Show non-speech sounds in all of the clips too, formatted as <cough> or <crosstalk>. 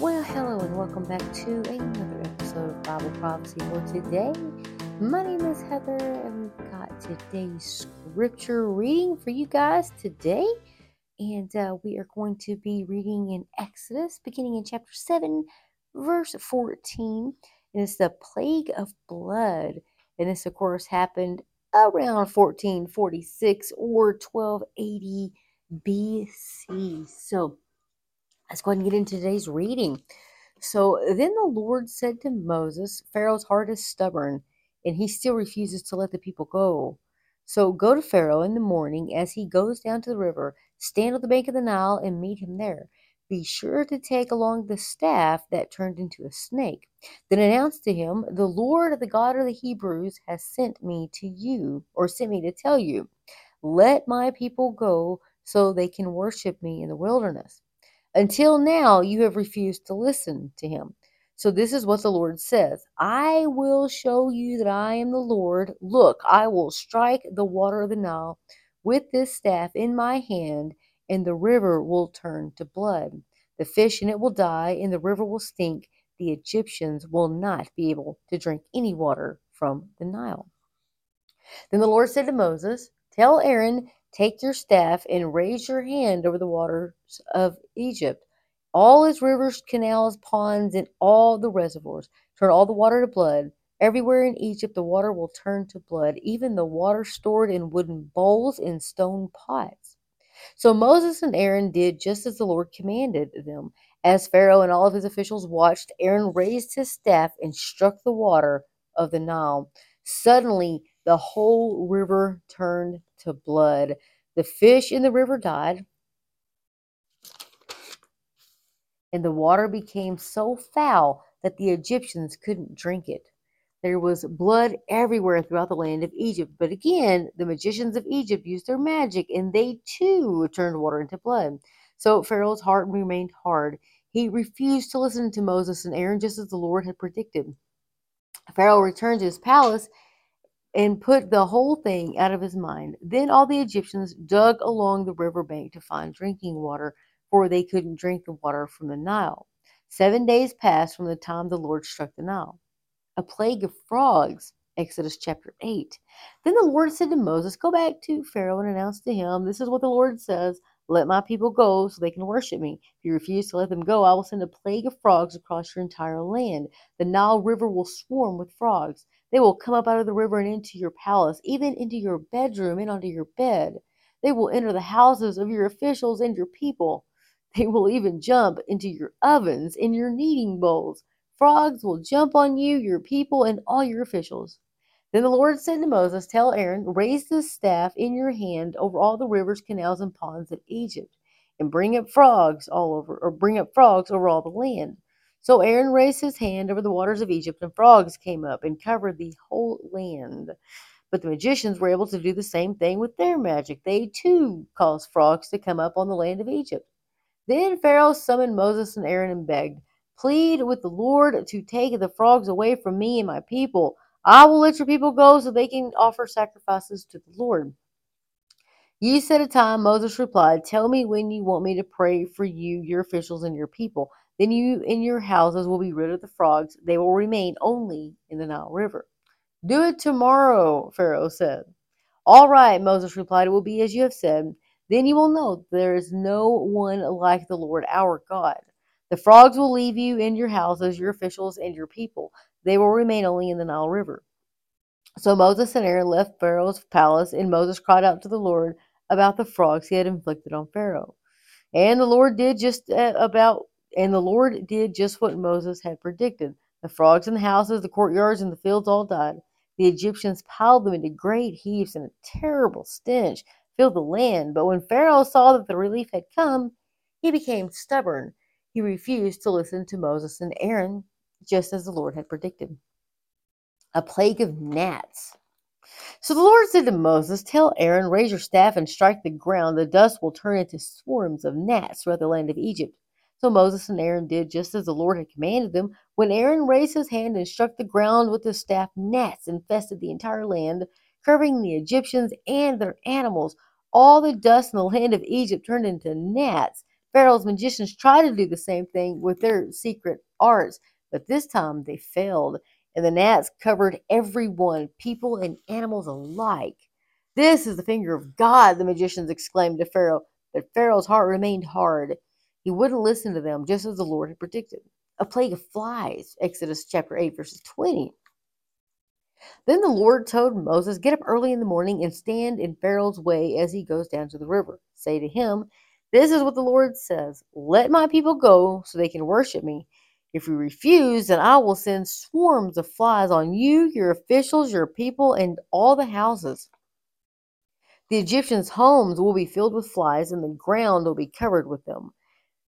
Well, hello and welcome back to another episode of Bible Prophecy for today. My name is Heather, and we've got today's scripture reading for you guys today. And uh, we are going to be reading in Exodus, beginning in chapter 7, verse 14. And it's the plague of blood. And this, of course, happened around 1446 or 1280 BC. So, Let's go ahead and get into today's reading. So then the Lord said to Moses, Pharaoh's heart is stubborn, and he still refuses to let the people go. So go to Pharaoh in the morning as he goes down to the river, stand on the bank of the Nile, and meet him there. Be sure to take along the staff that turned into a snake. Then announce to him, The Lord, the God of the Hebrews, has sent me to you, or sent me to tell you, Let my people go so they can worship me in the wilderness. Until now, you have refused to listen to him. So, this is what the Lord says I will show you that I am the Lord. Look, I will strike the water of the Nile with this staff in my hand, and the river will turn to blood. The fish in it will die, and the river will stink. The Egyptians will not be able to drink any water from the Nile. Then the Lord said to Moses, Tell Aaron Take your staff and raise your hand over the waters of Egypt, all its rivers, canals, ponds, and all the reservoirs. Turn all the water to blood. Everywhere in Egypt, the water will turn to blood, even the water stored in wooden bowls and stone pots. So Moses and Aaron did just as the Lord commanded them. As Pharaoh and all of his officials watched, Aaron raised his staff and struck the water of the Nile. Suddenly, the whole river turned to blood. The fish in the river died, and the water became so foul that the Egyptians couldn't drink it. There was blood everywhere throughout the land of Egypt. But again, the magicians of Egypt used their magic, and they too turned water into blood. So Pharaoh's heart remained hard. He refused to listen to Moses and Aaron just as the Lord had predicted. Pharaoh returned to his palace and put the whole thing out of his mind. Then all the Egyptians dug along the river bank to find drinking water, for they couldn't drink the water from the Nile. Seven days passed from the time the Lord struck the Nile. A plague of frogs, Exodus chapter 8. Then the Lord said to Moses, Go back to Pharaoh and announce to him, This is what the Lord says. Let my people go so they can worship me. If you refuse to let them go, I will send a plague of frogs across your entire land. The Nile River will swarm with frogs. They will come up out of the river and into your palace, even into your bedroom and onto your bed. They will enter the houses of your officials and your people. <laughs> They will even jump into your ovens and your kneading bowls. Frogs will jump on you, your people, and all your officials. Then the Lord said to Moses, Tell Aaron, raise the staff in your hand over all the rivers, canals, and ponds of Egypt, and bring up frogs all over, or bring up frogs over all the land. So Aaron raised his hand over the waters of Egypt, and frogs came up and covered the whole land. But the magicians were able to do the same thing with their magic. They too caused frogs to come up on the land of Egypt. Then Pharaoh summoned Moses and Aaron and begged, Plead with the Lord to take the frogs away from me and my people. I will let your people go so they can offer sacrifices to the Lord. You set a time, Moses replied, Tell me when you want me to pray for you, your officials, and your people. Then you and your houses will be rid of the frogs. They will remain only in the Nile River. Do it tomorrow, Pharaoh said. All right, Moses replied, it will be as you have said. Then you will know there is no one like the Lord our God. The frogs will leave you and your houses, your officials, and your people. They will remain only in the Nile River. So Moses and Aaron left Pharaoh's palace, and Moses cried out to the Lord about the frogs he had inflicted on Pharaoh. And the Lord did just about and the Lord did just what Moses had predicted. The frogs in the houses, the courtyards, and the fields all died. The Egyptians piled them into great heaps, and a terrible stench filled the land. But when Pharaoh saw that the relief had come, he became stubborn. He refused to listen to Moses and Aaron, just as the Lord had predicted. A plague of gnats. So the Lord said to Moses, Tell Aaron, raise your staff and strike the ground. The dust will turn into swarms of gnats throughout the land of Egypt. So Moses and Aaron did just as the Lord had commanded them. When Aaron raised his hand and struck the ground with his staff, gnats infested the entire land, covering the Egyptians and their animals. All the dust in the land of Egypt turned into gnats. Pharaoh's magicians tried to do the same thing with their secret arts, but this time they failed, and the gnats covered everyone, people and animals alike. This is the finger of God, the magicians exclaimed to Pharaoh, but Pharaoh's heart remained hard. He wouldn't listen to them, just as the Lord had predicted. A plague of flies, Exodus chapter 8, verses 20. Then the Lord told Moses, Get up early in the morning and stand in Pharaoh's way as he goes down to the river. Say to him, This is what the Lord says Let my people go so they can worship me. If you refuse, then I will send swarms of flies on you, your officials, your people, and all the houses. The Egyptians' homes will be filled with flies, and the ground will be covered with them.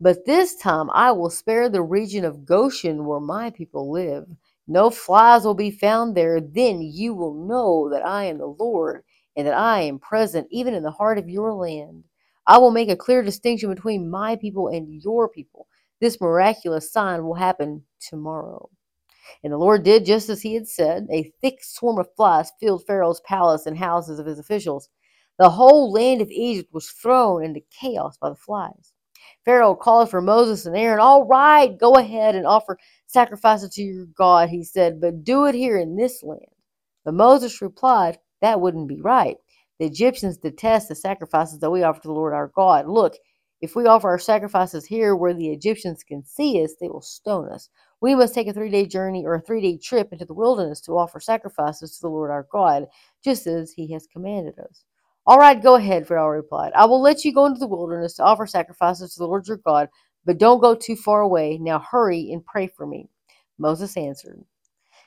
But this time I will spare the region of Goshen where my people live. No flies will be found there. Then you will know that I am the Lord and that I am present even in the heart of your land. I will make a clear distinction between my people and your people. This miraculous sign will happen tomorrow. And the Lord did just as he had said. A thick swarm of flies filled Pharaoh's palace and houses of his officials. The whole land of Egypt was thrown into chaos by the flies. Pharaoh called for Moses and Aaron. All right, go ahead and offer sacrifices to your God, he said, but do it here in this land. But Moses replied, That wouldn't be right. The Egyptians detest the sacrifices that we offer to the Lord our God. Look, if we offer our sacrifices here where the Egyptians can see us, they will stone us. We must take a three day journey or a three day trip into the wilderness to offer sacrifices to the Lord our God, just as he has commanded us. All right, go ahead, Pharaoh replied. I will let you go into the wilderness to offer sacrifices to the Lord your God, but don't go too far away. Now hurry and pray for me. Moses answered,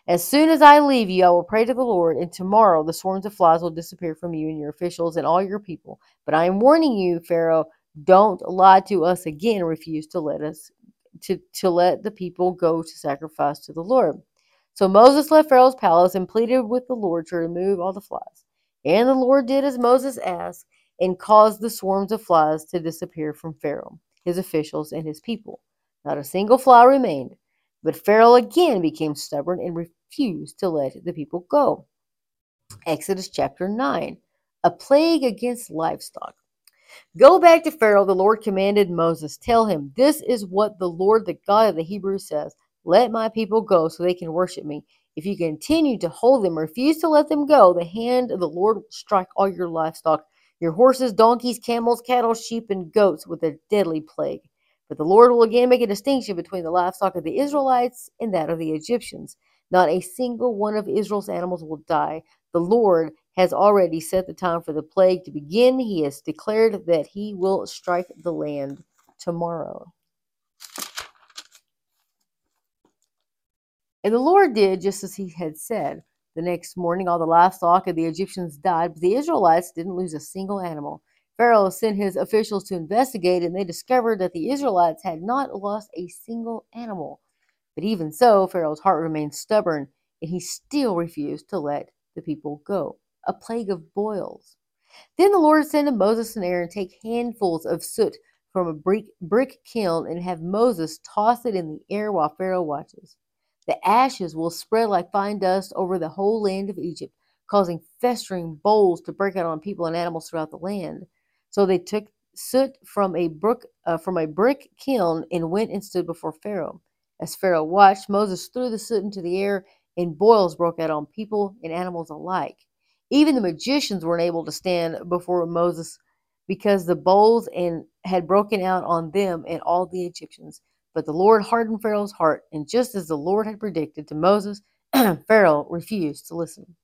As soon as I leave you, I will pray to the Lord, and tomorrow the swarms of flies will disappear from you and your officials and all your people. But I am warning you, Pharaoh, don't lie to us again and refuse to let us to, to let the people go to sacrifice to the Lord. So Moses left Pharaoh's palace and pleaded with the Lord to remove all the flies. And the Lord did as Moses asked and caused the swarms of flies to disappear from Pharaoh, his officials, and his people. Not a single fly remained. But Pharaoh again became stubborn and refused to let the people go. Exodus chapter 9 A plague against livestock. Go back to Pharaoh, the Lord commanded Moses. Tell him, This is what the Lord, the God of the Hebrews, says Let my people go so they can worship me. If you continue to hold them, refuse to let them go, the hand of the Lord will strike all your livestock, your horses, donkeys, camels, cattle, sheep, and goats with a deadly plague. But the Lord will again make a distinction between the livestock of the Israelites and that of the Egyptians. Not a single one of Israel's animals will die. The Lord has already set the time for the plague to begin. He has declared that he will strike the land tomorrow. And the Lord did just as he had said. The next morning, all the livestock of the Egyptians died, but the Israelites didn't lose a single animal. Pharaoh sent his officials to investigate, and they discovered that the Israelites had not lost a single animal. But even so, Pharaoh's heart remained stubborn, and he still refused to let the people go. A plague of boils. Then the Lord said Moses and Aaron, Take handfuls of soot from a brick kiln and have Moses toss it in the air while Pharaoh watches. The ashes will spread like fine dust over the whole land of Egypt, causing festering boils to break out on people and animals throughout the land. So they took soot from a brook uh, from a brick kiln and went and stood before Pharaoh. As Pharaoh watched, Moses threw the soot into the air, and boils broke out on people and animals alike. Even the magicians weren't able to stand before Moses because the bowls and had broken out on them and all the Egyptians. But the Lord hardened Pharaoh's heart, and just as the Lord had predicted to Moses, <clears throat> Pharaoh refused to listen.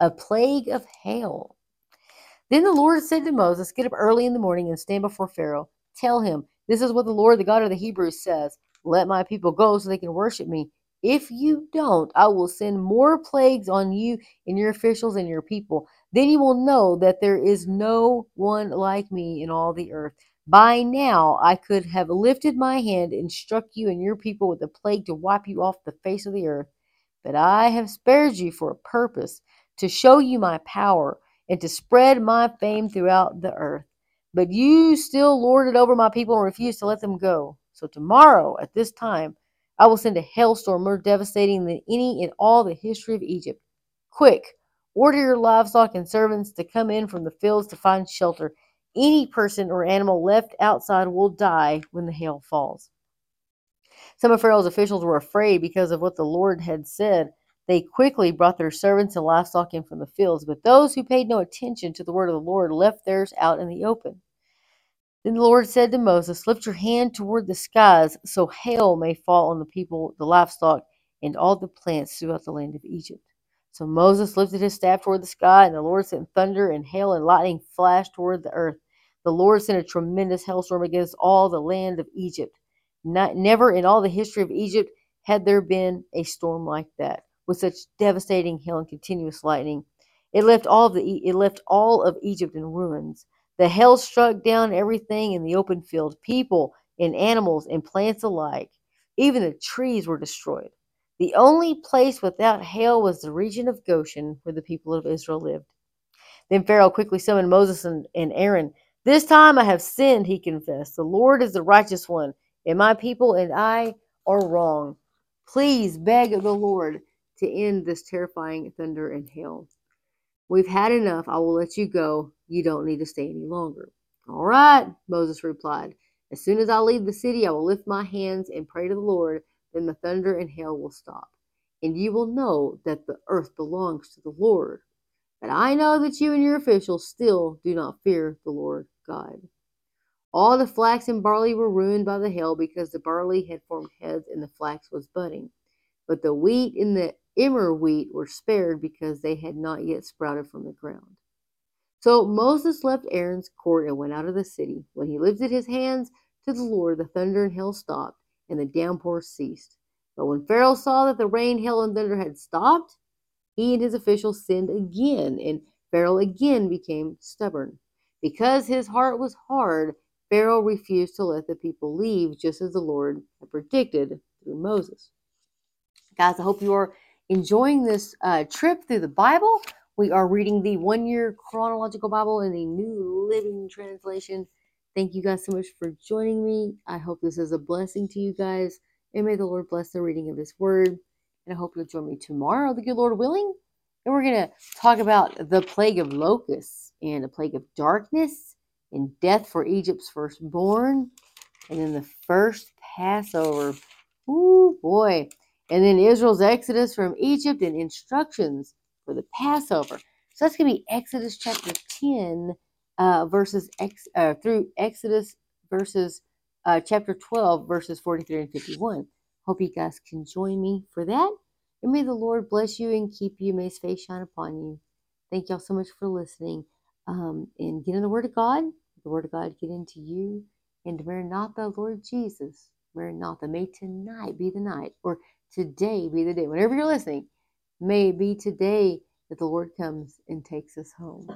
A plague of hail. Then the Lord said to Moses, Get up early in the morning and stand before Pharaoh. Tell him, This is what the Lord, the God of the Hebrews, says Let my people go so they can worship me. If you don't, I will send more plagues on you and your officials and your people. Then you will know that there is no one like me in all the earth. By now I could have lifted my hand and struck you and your people with a plague to wipe you off the face of the earth. But I have spared you for a purpose, to show you my power, and to spread my fame throughout the earth. But you still lord it over my people and refuse to let them go. So tomorrow, at this time, I will send a hailstorm more devastating than any in all the history of Egypt. Quick, order your livestock and servants to come in from the fields to find shelter Any person or animal left outside will die when the hail falls. Some of Pharaoh's officials were afraid because of what the Lord had said. They quickly brought their servants and livestock in from the fields, but those who paid no attention to the word of the Lord left theirs out in the open. Then the Lord said to Moses, Lift your hand toward the skies, so hail may fall on the people, the livestock, and all the plants throughout the land of Egypt. So Moses lifted his staff toward the sky, and the Lord sent thunder and hail and lightning flashed toward the earth. The Lord sent a tremendous hailstorm against all the land of Egypt. Not, never in all the history of Egypt had there been a storm like that, with such devastating hail and continuous lightning. It left all of the it left all of Egypt in ruins. The hail struck down everything in the open field, people and animals and plants alike. Even the trees were destroyed. The only place without hail was the region of Goshen, where the people of Israel lived. Then Pharaoh quickly summoned Moses and, and Aaron. This time I have sinned, he confessed. The Lord is the righteous one, and my people and I are wrong. Please beg the Lord to end this terrifying thunder and hail. We've had enough. I will let you go. You don't need to stay any longer. All right, Moses replied. As soon as I leave the city, I will lift my hands and pray to the Lord. Then the thunder and hail will stop. And you will know that the earth belongs to the Lord. But I know that you and your officials still do not fear the Lord God. All the flax and barley were ruined by the hail because the barley had formed heads and the flax was budding. But the wheat and the emmer wheat were spared because they had not yet sprouted from the ground. So Moses left Aaron's court and went out of the city. When he lifted his hands to the Lord, the thunder and hail stopped, and the downpour ceased. But when Pharaoh saw that the rain, hail, and thunder had stopped, he and his officials sinned again, and Pharaoh again became stubborn. Because his heart was hard, Pharaoh refused to let the people leave, just as the Lord had predicted through Moses. Guys, I hope you are enjoying this uh, trip through the Bible. We are reading the one year chronological Bible in the New Living Translation. Thank you guys so much for joining me. I hope this is a blessing to you guys. And may the Lord bless the reading of His Word. And I hope you'll join me tomorrow, the good Lord willing. And we're going to talk about the plague of locusts and the plague of darkness and death for Egypt's firstborn. And then the first Passover. Ooh, boy. And then Israel's exodus from Egypt and instructions for the Passover. So that's going to be Exodus chapter 10 uh, verses ex, uh, through Exodus verses uh, chapter 12 verses 43 and 51. Hope you guys can join me for that. And may the Lord bless you and keep you. May his face shine upon you. Thank y'all so much for listening. Um, and get in the Word of God. The Word of God get into you. And Maranatha, Lord Jesus. Maranatha. May tonight be the night. Or today be the day. Whenever you're listening, may it be today that the Lord comes and takes us home.